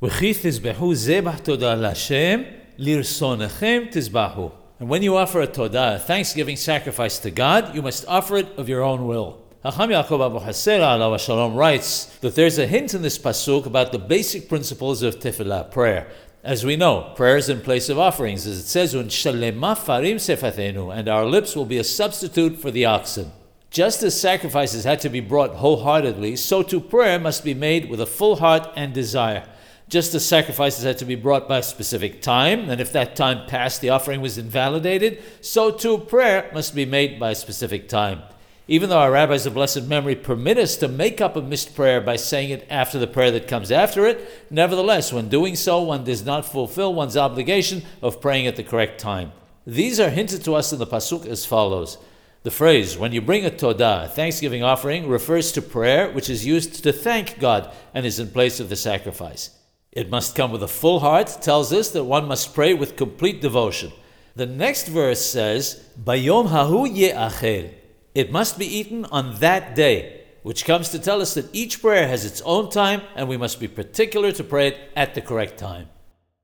And when you offer a todah, a thanksgiving sacrifice to God, you must offer it of your own will. Hacham Yaakov Abu alav Shalom writes that there's a hint in this pasuk about the basic principles of tefillah, prayer. As we know, prayers in place of offerings, as it says, "Unshalema farim sefatenu," and our lips will be a substitute for the oxen. Just as sacrifices had to be brought wholeheartedly, so too prayer must be made with a full heart and desire. Just as sacrifices had to be brought by a specific time, and if that time passed, the offering was invalidated, so too prayer must be made by a specific time. Even though our rabbis of blessed memory permit us to make up a missed prayer by saying it after the prayer that comes after it, nevertheless, when doing so, one does not fulfill one's obligation of praying at the correct time. These are hinted to us in the Pasuk as follows. The phrase, when you bring a todah, thanksgiving offering, refers to prayer which is used to thank God and is in place of the sacrifice. It must come with a full heart, tells us that one must pray with complete devotion. The next verse says, Bayom hahu ye'achel. It must be eaten on that day, which comes to tell us that each prayer has its own time and we must be particular to pray it at the correct time.